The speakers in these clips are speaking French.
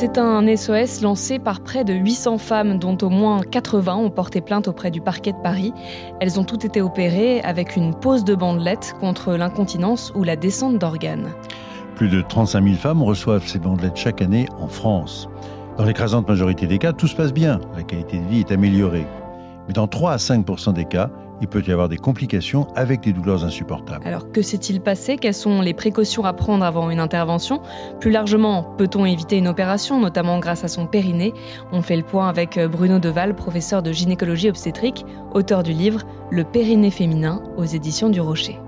C'est un SOS lancé par près de 800 femmes, dont au moins 80 ont porté plainte auprès du parquet de Paris. Elles ont toutes été opérées avec une pose de bandelettes contre l'incontinence ou la descente d'organes. Plus de 35 000 femmes reçoivent ces bandelettes chaque année en France. Dans l'écrasante majorité des cas, tout se passe bien, la qualité de vie est améliorée. Mais dans 3 à 5% des cas, il peut y avoir des complications avec des douleurs insupportables. Alors que s'est-il passé? Quelles sont les précautions à prendre avant une intervention? Plus largement, peut-on éviter une opération, notamment grâce à son périnée? On fait le point avec Bruno Deval, professeur de gynécologie obstétrique, auteur du livre Le périnée féminin aux éditions du Rocher.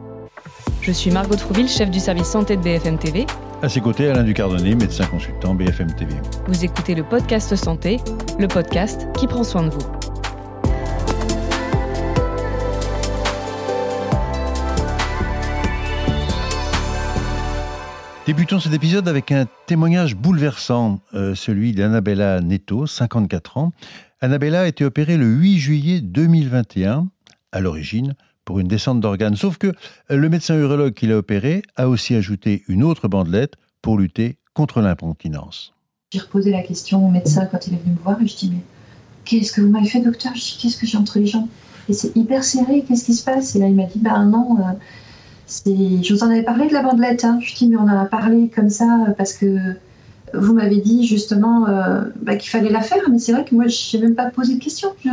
Je suis Margot Trouville, chef du service santé de BFM TV. À ses côtés, Alain Ducardonnet, médecin consultant BFM TV. Vous écoutez le podcast Santé, le podcast qui prend soin de vous. Débutons cet épisode avec un témoignage bouleversant, euh, celui d'Annabella Netto, 54 ans. Annabella a été opérée le 8 juillet 2021, à l'origine, pour une descente d'organes. Sauf que le médecin urologue qui l'a opérée a aussi ajouté une autre bandelette pour lutter contre l'incontinence. J'ai reposé la question au médecin quand il est venu me voir et je dis Mais qu'est-ce que vous m'avez fait, docteur? Qu'est-ce que j'ai entre les jambes Et c'est hyper serré, qu'est-ce qui se passe? Et là, il m'a dit Bah non. Je vous en avais parlé de la bandelette. Hein. Je dis, mais on en a parlé comme ça parce que vous m'avez dit justement euh, bah, qu'il fallait la faire. Mais c'est vrai que moi, je n'ai même pas posé de questions. Je,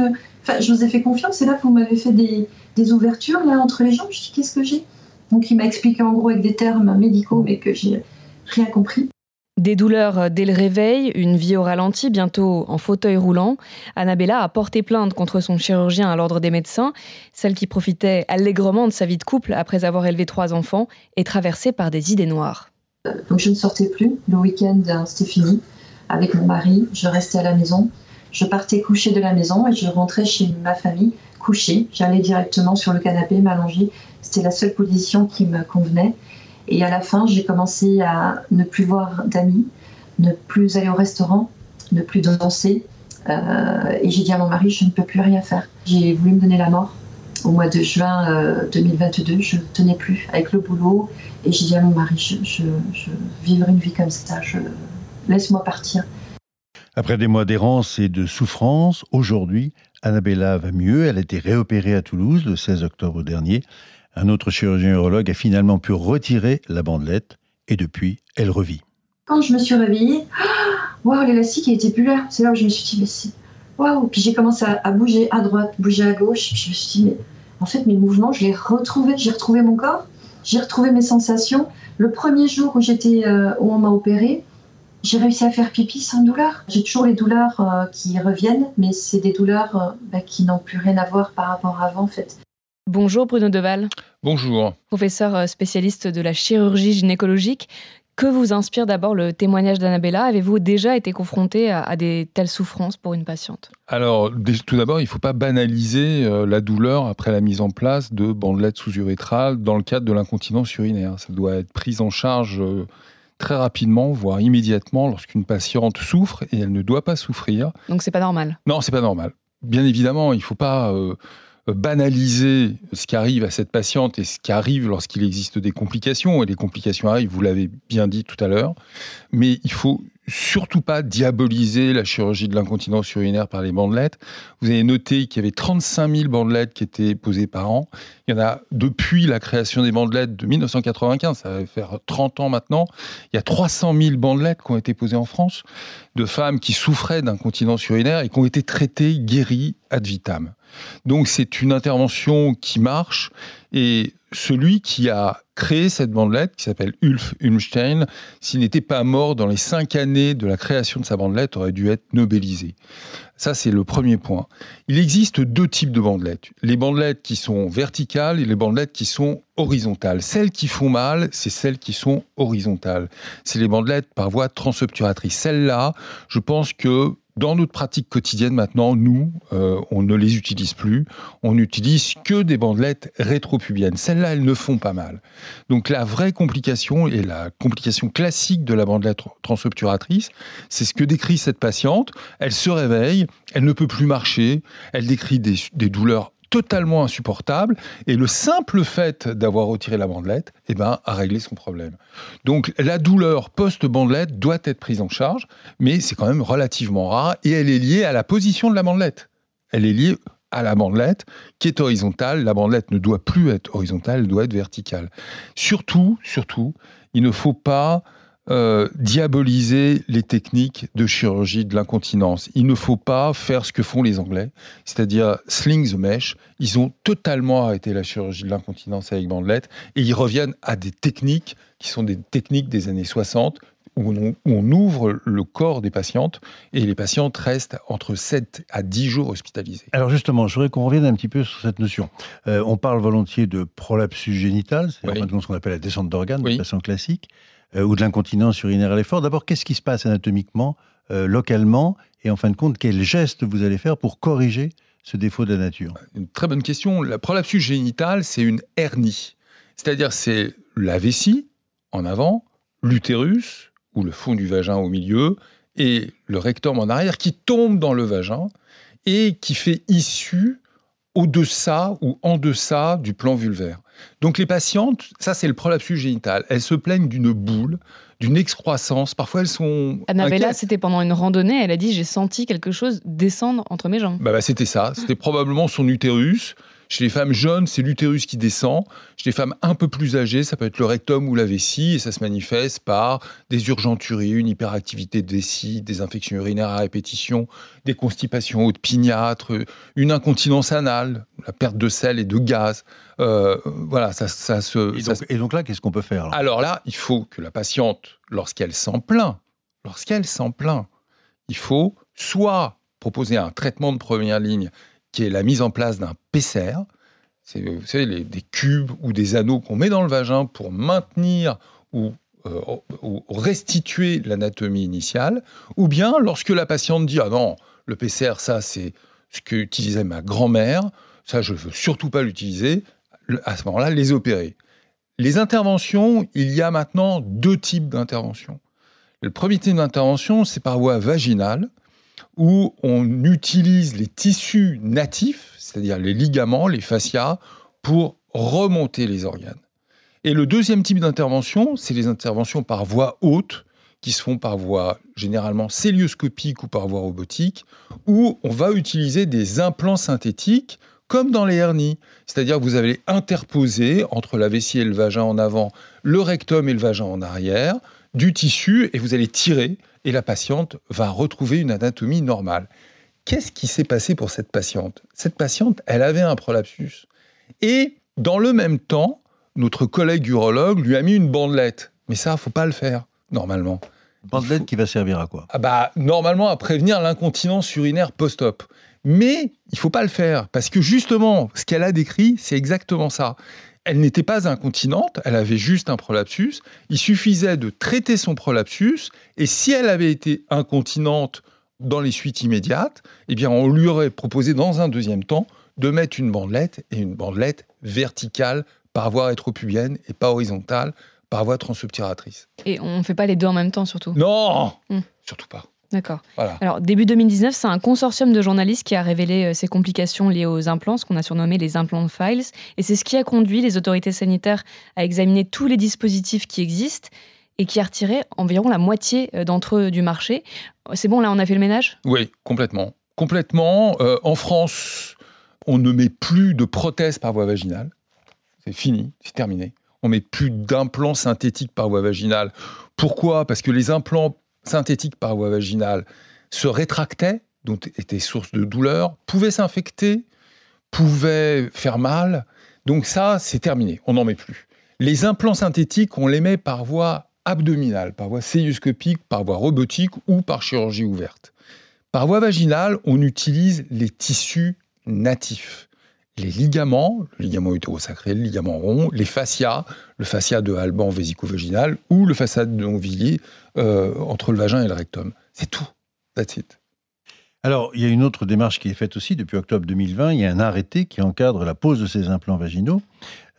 je vous ai fait confiance. Et là, vous m'avez fait des, des, ouvertures là, entre les jambes. Je dis, qu'est-ce que j'ai? Donc, il m'a expliqué en gros avec des termes médicaux, mais que j'ai rien compris. Des douleurs dès le réveil, une vie au ralenti, bientôt en fauteuil roulant. Annabella a porté plainte contre son chirurgien à l'ordre des médecins, celle qui profitait allègrement de sa vie de couple après avoir élevé trois enfants et traversée par des idées noires. Donc je ne sortais plus. Le week-end, hein, c'était fini. Avec mon mari, je restais à la maison. Je partais coucher de la maison et je rentrais chez ma famille coucher. J'allais directement sur le canapé, m'allonger. C'était la seule position qui me convenait. Et à la fin, j'ai commencé à ne plus voir d'amis, ne plus aller au restaurant, ne plus danser. Euh, et j'ai dit à mon mari, je ne peux plus rien faire. J'ai voulu me donner la mort. Au mois de juin 2022, euh, je ne tenais plus avec le boulot. Et j'ai dit à mon mari, je, je, vivrai une vie comme ça, je, laisse-moi partir. Après des mois d'errance et de souffrance, aujourd'hui, Annabella va mieux. Elle a été réopérée à Toulouse le 16 octobre dernier. Un autre chirurgien urologue a finalement pu retirer la bandelette et depuis, elle revit. Quand je me suis réveillée, waouh, l'élastique était plus là. C'est là où je me suis dit, mais c'est waouh. Puis j'ai commencé à, bouger à droite, bouger à gauche. je me suis dit, mais en fait, mes mouvements, je les retrouvais. J'ai retrouvé mon corps, j'ai retrouvé mes sensations. Le premier jour où j'étais, euh, où on m'a opéré, j'ai réussi à faire pipi sans douleur. J'ai toujours les douleurs euh, qui reviennent, mais c'est des douleurs euh, bah, qui n'ont plus rien à voir par rapport à avant, en fait. Bonjour Bruno Deval. Bonjour. Professeur euh, spécialiste de la chirurgie gynécologique. Que vous inspire d'abord le témoignage d'Annabella? Avez-vous déjà été confronté à, des telles souffrances pour une patiente? Alors, tout d'abord, il ne faut pas banaliser euh, la douleur après la mise en place de bandelettes sous-urétrales dans le cadre de l'incontinence urinaire. Ça doit être pris en charge euh, très rapidement, voire immédiatement, lorsqu'une patiente souffre et elle ne doit pas souffrir. Donc, c'est pas normal? Non, c'est pas normal. Bien évidemment, il ne faut pas banaliser ce qui arrive à cette patiente et ce qui arrive lorsqu'il existe des complications. Et les complications arrivent, vous l'avez bien dit tout à l'heure. Mais il faut surtout pas diaboliser la chirurgie de l'incontinence urinaire par les bandelettes. Vous avez noté qu'il y avait 35 000 bandelettes qui étaient posées par an. Il y en a depuis la création des bandelettes de 1995, ça va faire 30 ans maintenant. Il y a 300 000 bandelettes qui ont été posées en France de femmes qui souffraient d'incontinence urinaire et qui ont été traitées, guéries ad vitam. Donc c'est une intervention qui marche et celui qui a créé cette bandelette, qui s'appelle Ulf Ulmstein, s'il n'était pas mort dans les cinq années de la création de sa bandelette, aurait dû être nobelisé. Ça, c'est le premier point. Il existe deux types de bandelettes. Les bandelettes qui sont verticales et les bandelettes qui sont horizontales. Celles qui font mal, c'est celles qui sont horizontales. C'est les bandelettes par voie transobturatrice. Celles-là, je pense que dans notre pratique quotidienne maintenant, nous, euh, on ne les utilise plus. On n'utilise que des bandelettes rétropubiennes. Celles-là, elles ne font pas mal. Donc la vraie complication et la complication classique de la bandelette transobturatrice, c'est ce que décrit cette patiente. Elle se réveille, elle ne peut plus marcher, elle décrit des, des douleurs totalement insupportable. Et le simple fait d'avoir retiré la bandelette eh ben, a réglé son problème. Donc la douleur post-bandelette doit être prise en charge, mais c'est quand même relativement rare et elle est liée à la position de la bandelette. Elle est liée à la bandelette qui est horizontale. La bandelette ne doit plus être horizontale, elle doit être verticale. Surtout, surtout, il ne faut pas euh, diaboliser les techniques de chirurgie de l'incontinence. Il ne faut pas faire ce que font les Anglais, c'est-à-dire sling the mesh. Ils ont totalement arrêté la chirurgie de l'incontinence avec bandelette et ils reviennent à des techniques qui sont des techniques des années 60 où on, ouvre le corps des patientes et les patientes restent entre 7 à 10 jours hospitalisées. Alors justement, je voudrais qu'on revienne un petit peu sur cette notion. Euh, on parle volontiers de prolapsus génital, c'est ce qu'on appelle la descente d'organes, de façon classique. Euh, ou de l'incontinence urinaire à l'effort. D'abord, qu'est-ce qui se passe anatomiquement, euh, localement, et en fin de compte, quel geste vous allez faire pour corriger ce défaut de la nature? Une très bonne question. La prolapsus génitale, c'est une hernie. C'est-à-dire, c'est la vessie en avant, l'utérus, ou le fond du vagin au milieu, et le rectum en arrière qui tombe dans le vagin et qui fait issue au-deçà ou en deçà du plan vulvaire. Donc les patientes, ça c'est le prolapsus génital, elles se plaignent d'une boule, d'une excroissance, parfois elles sont... Annabella, c'était pendant une randonnée, elle a dit j'ai senti quelque chose descendre entre mes jambes. Bah, bah c'était ça, c'était probablement son utérus chez les femmes jeunes, c'est l'utérus qui descend. Chez les femmes un peu plus âgées, ça peut être le rectum ou la vessie, et ça se manifeste par des urgenturies, une hyperactivité de vessie, des infections urinaires à répétition, des constipations hautes pignâtres, une incontinence anale, la perte de sel et de gaz. Euh, voilà, ça, se. Et donc, là, qu'est-ce qu'on peut faire Alors là, il faut que la patiente, lorsqu'elle s'en plaint, lorsqu'elle s'en plaint, il faut soit proposer un traitement de première ligne qui est la mise en place d'un PCR. C'est vous savez, des cubes ou des anneaux qu'on met dans le vagin pour maintenir ou, euh, restituer l'anatomie initiale. Ou bien lorsque la patiente dit Ah non, le PCR, ça c'est ce qu'utilisait ma grand-mère, ça je ne veux surtout pas l'utiliser, à ce moment-là, les opérer. Les interventions, il y a maintenant deux types d'interventions. Le premier type d'intervention, c'est par voie vaginale où on utilise les tissus natifs, c'est-à-dire les ligaments, les fascias, pour remonter les organes. Et le deuxième type d'intervention, c'est les interventions par voie haute, qui se font par voie généralement célioscopique ou par voie robotique, où on va utiliser des implants synthétiques comme dans les hernies. C'est-à-dire que vous allez interposer entre la vessie et le vagin en avant, le rectum et le vagin en arrière, du tissu et vous allez tirer et la patiente va retrouver une anatomie normale. Qu'est-ce qui s'est passé pour cette patiente? Cette patiente, elle avait un prolapsus. Et dans le même temps, notre collègue urologue lui a mis une bandelette. Mais ça, faut pas le faire, normalement. Bandelette qui va servir à quoi? Ah bah, Normalement, à prévenir l'incontinence urinaire post-op. Mais il faut pas le faire, parce que justement, ce qu'elle a décrit, c'est exactement ça elle n'était pas incontinente, elle avait juste un prolapsus. Il suffisait de traiter son prolapsus, et si elle avait été incontinente dans les suites immédiates, eh bien, on lui aurait proposé dans un deuxième temps de mettre une bandelette, et une bandelette verticale par voie rétropubienne et pas horizontale par voie transobturatrice. Et on ne fait pas les deux en même temps, surtout? Non hmm. Surtout pas. D'accord. Alors, début 2019, c'est un consortium de journalistes qui a révélé euh, ces complications liées aux implants, ce qu'on a surnommé les implants files. Et c'est ce qui a conduit les autorités sanitaires à examiner tous les dispositifs qui existent et qui a retiré environ la moitié euh, d'entre eux du marché. C'est bon, là, on a fait le ménage? Oui, complètement. Complètement. Euh, en France, on ne met plus de prothèses par voie vaginale. C'est fini, c'est terminé. On met plus d'implants synthétiques par voie vaginale. Pourquoi? Parce que les implants synthétique par voie vaginale se rétractait, donc était source de douleur, pouvait s'infecter, pouvait faire mal. Donc ça, c'est terminé, on n'en met plus. Les implants synthétiques, on les met par voie abdominale, par voie célioscopique, par voie robotique ou par chirurgie ouverte. Par voie vaginale, on utilise les tissus natifs les ligaments, le ligament utérosacré, le ligament rond, les fascias, le fascia de Alban vésico-vaginal ou le fascia de Longvilliers euh, entre le vagin et le rectum. C'est tout. That's it. Alors, il y a une autre démarche qui est faite aussi depuis octobre 2020. Il y a un arrêté qui encadre la pose de ces implants vaginaux.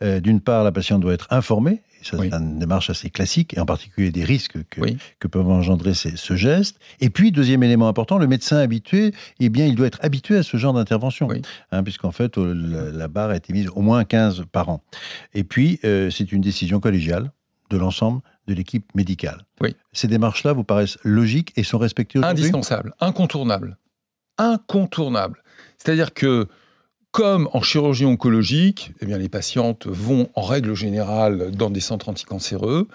Euh, d'une part, la patiente doit être informée ça, c'est une démarche assez classique, et en particulier des risques que, que peuvent engendrer ces, ce geste. Et puis, deuxième élément important, le médecin habitué, eh bien, il doit être habitué à ce genre d'intervention, hein, puisqu'en fait, la, barre a été mise au moins 15 par an. Et puis, euh, c'est une décision collégiale de l'ensemble de l'équipe médicale. Oui. Ces démarches-là vous paraissent logiques et sont respectées aujourd'hui? Indispensables, incontournables. Incontournables. C'est-à-dire que comme en chirurgie oncologique, eh bien, les patientes vont en règle générale dans des centres anticancéreux.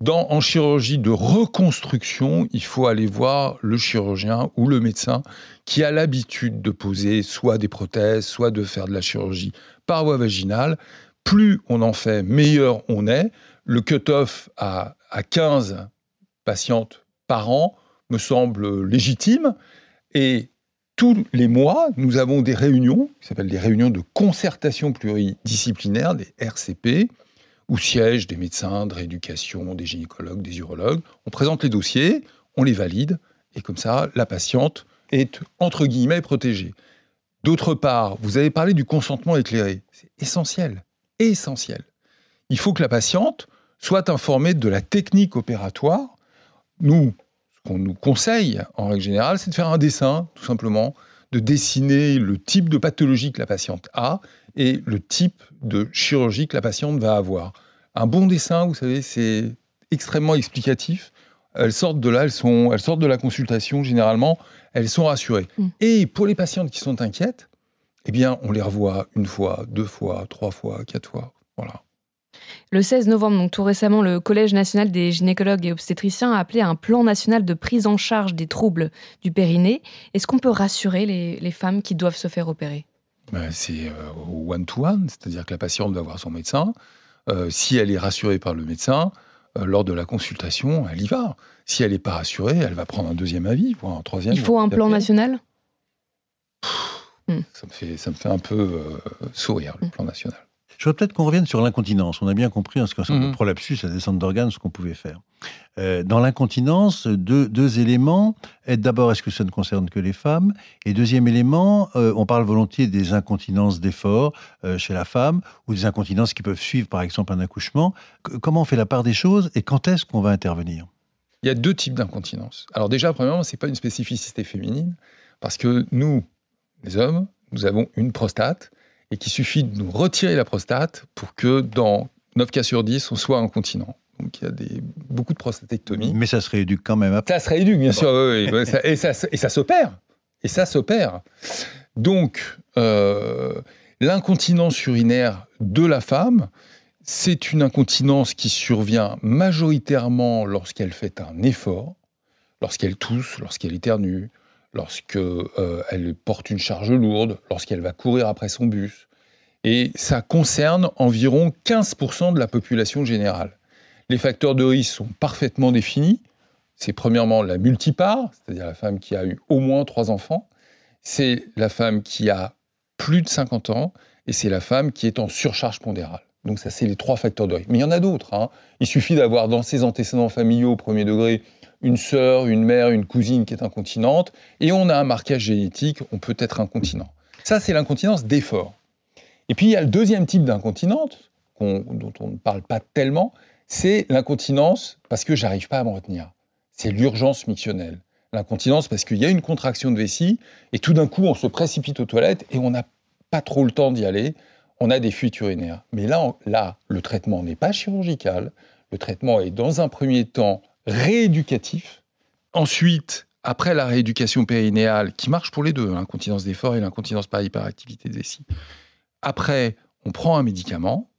Dans, en chirurgie de reconstruction, il faut aller voir le chirurgien ou le médecin qui a l'habitude de poser soit des prothèses, soit de faire de la chirurgie par voie vaginale. Plus on en fait, meilleur on est. Le cut-off à, à 15 patientes par an me semble légitime. Et tous les mois, nous avons des réunions, qui s'appellent des réunions de concertation pluridisciplinaire, des RCP, où siègent des médecins de rééducation, des gynécologues, des urologues. On présente les dossiers, on les valide, et comme ça, la patiente est, entre guillemets, protégée. D'autre part, vous avez parlé du consentement éclairé. C'est essentiel, essentiel. Il faut que la patiente soit informée de la technique opératoire. Nous, qu'on nous conseille, en règle générale, c'est de faire un dessin, tout simplement, de dessiner le type de pathologie que la patiente a et le type de chirurgie que la patiente va avoir. Un bon dessin, vous savez, c'est extrêmement explicatif. Elles sortent de là, elles, sont, elles sortent de la consultation, généralement, elles sont rassurées. Mm. Et pour les patientes qui sont inquiètes, eh bien, on les revoit une fois, deux fois, trois fois, quatre fois. Voilà. Le 16 novembre, donc tout récemment, le Collège national des gynécologues et obstétriciens a appelé un plan national de prise en charge des troubles du périnée. Est-ce qu'on peut rassurer les, femmes qui doivent se faire opérer? Ben, C'est one-to-one, c'est-à-dire que la patiente va voir son médecin. Euh, si elle est rassurée par le médecin, euh, lors de la consultation, elle y va. Si elle n'est pas rassurée, elle va prendre un deuxième avis, voire un troisième. Il faut un plan national? Ça, me fait, ça me fait un peu euh, sourire, le hmm. plan national. Je voudrais peut-être qu'on revienne sur l'incontinence. On a bien compris en ce qui concerne le mhm. prolapsus, la descente d'organes, ce qu'on pouvait faire. Euh, dans l'incontinence, deux, deux, éléments. D'abord, est-ce que ça ne concerne que les femmes? Et deuxième élément, euh, on parle volontiers des incontinences d'effort euh, chez la femme ou des incontinences qui peuvent suivre, par exemple, un accouchement. comment on fait la part des choses et quand est-ce qu'on va intervenir? Il y a deux types d'incontinence. Alors déjà, premièrement, ce n'est pas une spécificité féminine parce que nous, les hommes, nous avons une prostate et qu'il suffit de nous retirer la prostate pour que dans 9 cas sur 10, on soit incontinent. Donc il y a des, beaucoup de prostatectomies. Mais ça se rééduque quand même après. Ça se rééduque, bien sûr, oui, et ça, et ça s'opère. Et ça s'opère. Donc, euh, l'incontinence urinaire de la femme, c'est une incontinence qui survient majoritairement lorsqu'elle fait un effort, lorsqu'elle tousse, lorsqu'elle éternue, lorsqu'elle euh, porte une charge lourde, lorsqu'elle va courir après son bus. Et ça concerne environ 15% de la population générale. Les facteurs de risque sont parfaitement définis. C'est premièrement la multipart, c'est-à-dire la femme qui a eu au moins trois enfants. C'est la femme qui a plus de 50 ans et c'est la femme qui est en surcharge pondérale. Donc ça, c'est les trois facteurs de risque. Mais il y en a d'autres. Hein. Il suffit d'avoir dans ses antécédents familiaux au premier degré une sœur, une mère, une cousine qui est incontinente, et on a un marquage génétique, on peut être incontinent. Ça, c'est l'incontinence d'effort. Et puis, il y a le deuxième type d'incontinence, dont on ne parle pas tellement, c'est l'incontinence parce que j'arrive pas à me retenir. C'est l'urgence mictionnelle. L'incontinence parce qu'il y a une contraction de vessie, et tout d'un coup, on se précipite aux toilettes et on n'a pas trop le temps d'y aller. On a des fuites urinaires. Mais là, là le traitement n'est pas chirurgical. Le traitement est dans un premier temps rééducatif. Ensuite, après la rééducation périnéale, qui marche pour les deux, l'incontinence hein, d'effort et l'incontinence par hyperactivité de vessie. Après, on prend un médicament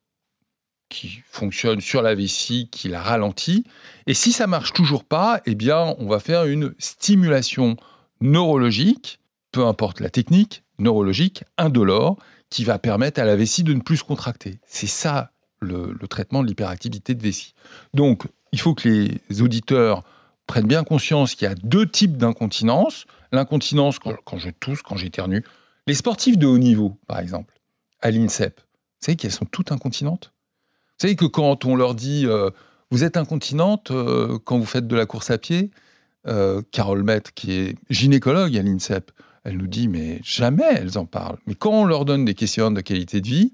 qui fonctionne sur la vessie, qui la ralentit. Et si ça marche toujours pas, eh bien, on va faire une stimulation neurologique, peu importe la technique, neurologique, indolore, qui va permettre à la vessie de ne plus se contracter. C'est ça le, traitement de l'hyperactivité de vessie. Donc, il faut que les auditeurs prennent bien conscience qu'il y a deux types d'incontinence. L'incontinence quand, je tousse, quand j'éternue. Les sportifs de haut niveau, par exemple, à l'INSEP, vous savez qu'elles sont toutes incontinentes? Vous savez que quand on leur dit euh, vous êtes incontinente euh, quand vous faites de la course à pied, euh, Carole Maître, qui est gynécologue à l'INSEP, elle nous dit mais jamais elles en parlent. Mais quand on leur donne des questions de qualité de vie,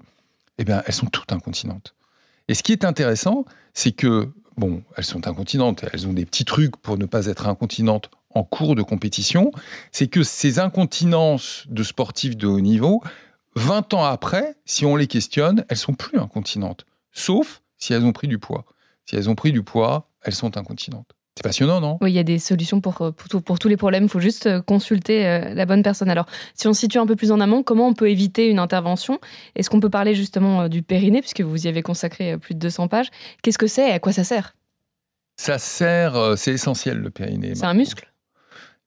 eh bien elles sont toutes incontinentes. Et ce qui est intéressant, c'est que, bon, elles sont incontinentes, elles ont des petits trucs pour ne pas être incontinentes en cours de compétition, c'est que ces incontinences de sportifs de haut niveau, 20 ans après, si on les questionne, elles sont plus incontinentes, sauf si elles ont pris du poids. Si elles ont pris du poids, elles sont incontinentes. C'est passionnant, non? Oui, il y a des solutions pour, euh, pour, tous les problèmes. Il faut juste euh, consulter euh, la bonne personne. Alors, si on se situe un peu plus en amont, comment on peut éviter une intervention? Est-ce qu'on peut parler justement du périnée, puisque vous y avez consacré plus de 200 pages? Qu'est-ce que c'est et à quoi ça sert? Ça sert, c'est essentiel le périnée. C'est un muscle?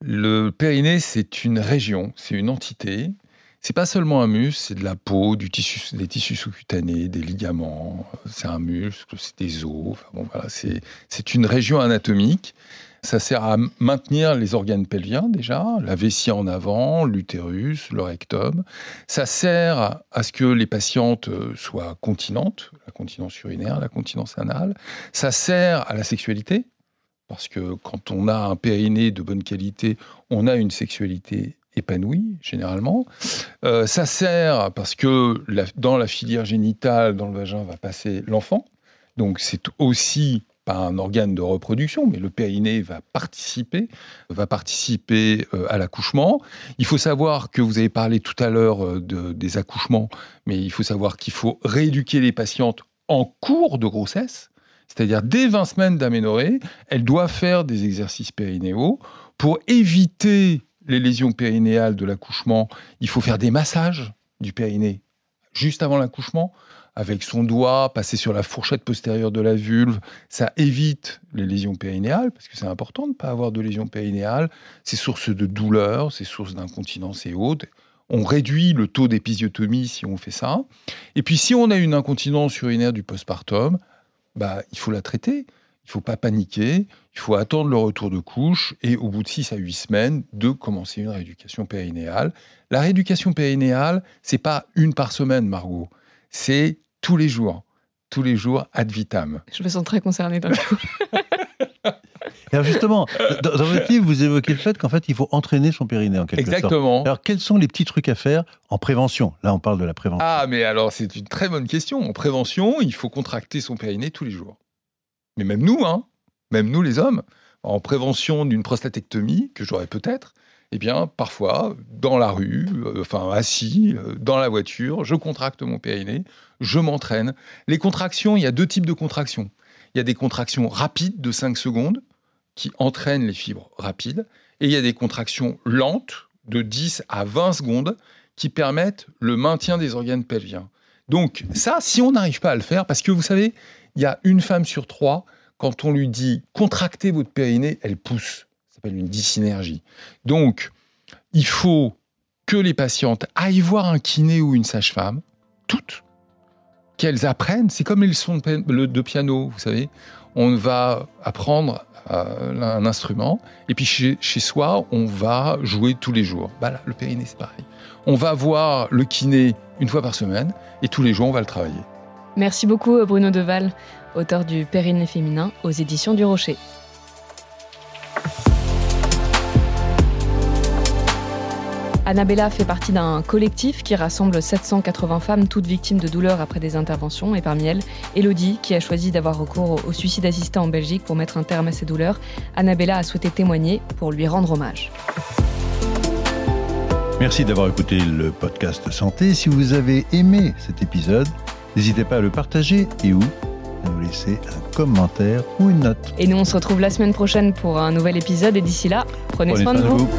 Le périnée, c'est une région, c'est une entité c'est pas seulement un muscle, c'est de la peau, des tissus sous-cutanés, des ligaments, c'est un muscle, c'est des os. bon, voilà, c'est une région anatomique. Ça sert à maintenir les organes pelviens déjà, la vessie en avant, l'utérus, le rectum. Ça sert à ce que les patientes euh, soient continentes, la continence urinaire, la continence anale. Ça sert à la sexualité, parce que quand on a un périnée de bonne qualité, on a une sexualité épanoui, généralement. Euh, ça sert parce que dans la filière génitale, dans le vagin, va passer l'enfant. Donc c'est aussi pas un organe de reproduction, mais le périnée va participer, va participer euh, à l'accouchement. Il faut savoir que vous avez parlé tout à l'heure euh, de, des accouchements, mais il faut savoir qu'il faut rééduquer les patientes en cours de grossesse, c'est-à-dire dès 20 semaines d'aménorrhée, elles doivent faire des exercices périnéaux pour éviter les lésions périnéales de l'accouchement, il faut faire des massages du périnée juste avant l'accouchement, avec son doigt, passer sur la fourchette postérieure de la vulve. Ça évite les lésions périnéales, parce que c'est important de ne pas avoir de lésions périnéales. C'est source de douleur, c'est source d'incontinence et autres. On réduit le taux d'épisiotomie si on fait ça. Et puis si on a une incontinence urinaire du postpartum, bah, il faut la traiter. Il ne faut pas paniquer, il faut attendre le retour de couche et au bout de 6 à 8 semaines, de commencer une rééducation périnéale. La rééducation périnéale, c'est pas une par semaine, Margot, c'est tous les jours. Tous les jours, ad vitam. Je me sens très concernée d'un coup. Alors justement, dans, votre livre, vous évoquez le fait qu'en fait, il faut entraîner son périnée en quelque sorte. Exactement. Alors quels sont les petits trucs à faire en prévention? Là, on parle de la prévention. Ah, mais alors c'est une très bonne question. En prévention, il faut contracter son périnée tous les jours mais même nous, hein, même nous les hommes, en prévention d'une prostatectomie, que j'aurais peut-être, eh bien, parfois, dans la rue, euh, enfin, assis, euh, dans la voiture, je contracte mon périnée, je m'entraîne. Les contractions, il y a deux types de contractions. Il y a des contractions rapides de 5 secondes, qui entraînent les fibres rapides, et il y a des contractions lentes de 10 à 20 secondes, qui permettent le maintien des organes pelviens. Donc ça, si on n'arrive pas à le faire, parce que vous savez, il y a une femme sur trois, quand on lui dit contractez votre périnée, elle pousse. Ça s'appelle une dysynergie. Donc, il faut que les patientes aillent voir un kiné ou une sage-femme, toutes, qu'elles apprennent. C'est comme les leçons de piano, vous savez. On va apprendre euh, un instrument, et puis chez, soi, on va jouer tous les jours. Bah le périnée, c'est pareil. On va voir le kiné une fois par semaine, et tous les jours, on va le travailler. Merci beaucoup Bruno Deval, auteur du Périnée féminin aux éditions du Rocher. Annabella fait partie d'un collectif qui rassemble 780 femmes, toutes victimes de douleurs après des interventions, et parmi elles, Elodie, qui a choisi d'avoir recours au suicide assisté en Belgique pour mettre un terme à ses douleurs. Annabella a souhaité témoigner pour lui rendre hommage. Merci d'avoir écouté le podcast Santé. Si vous avez aimé cet épisode, N'hésitez pas à le partager et ou à nous laisser un commentaire ou une note. Et nous, on se retrouve la semaine prochaine pour un nouvel épisode. Et d'ici là, prenez, soin, de vous.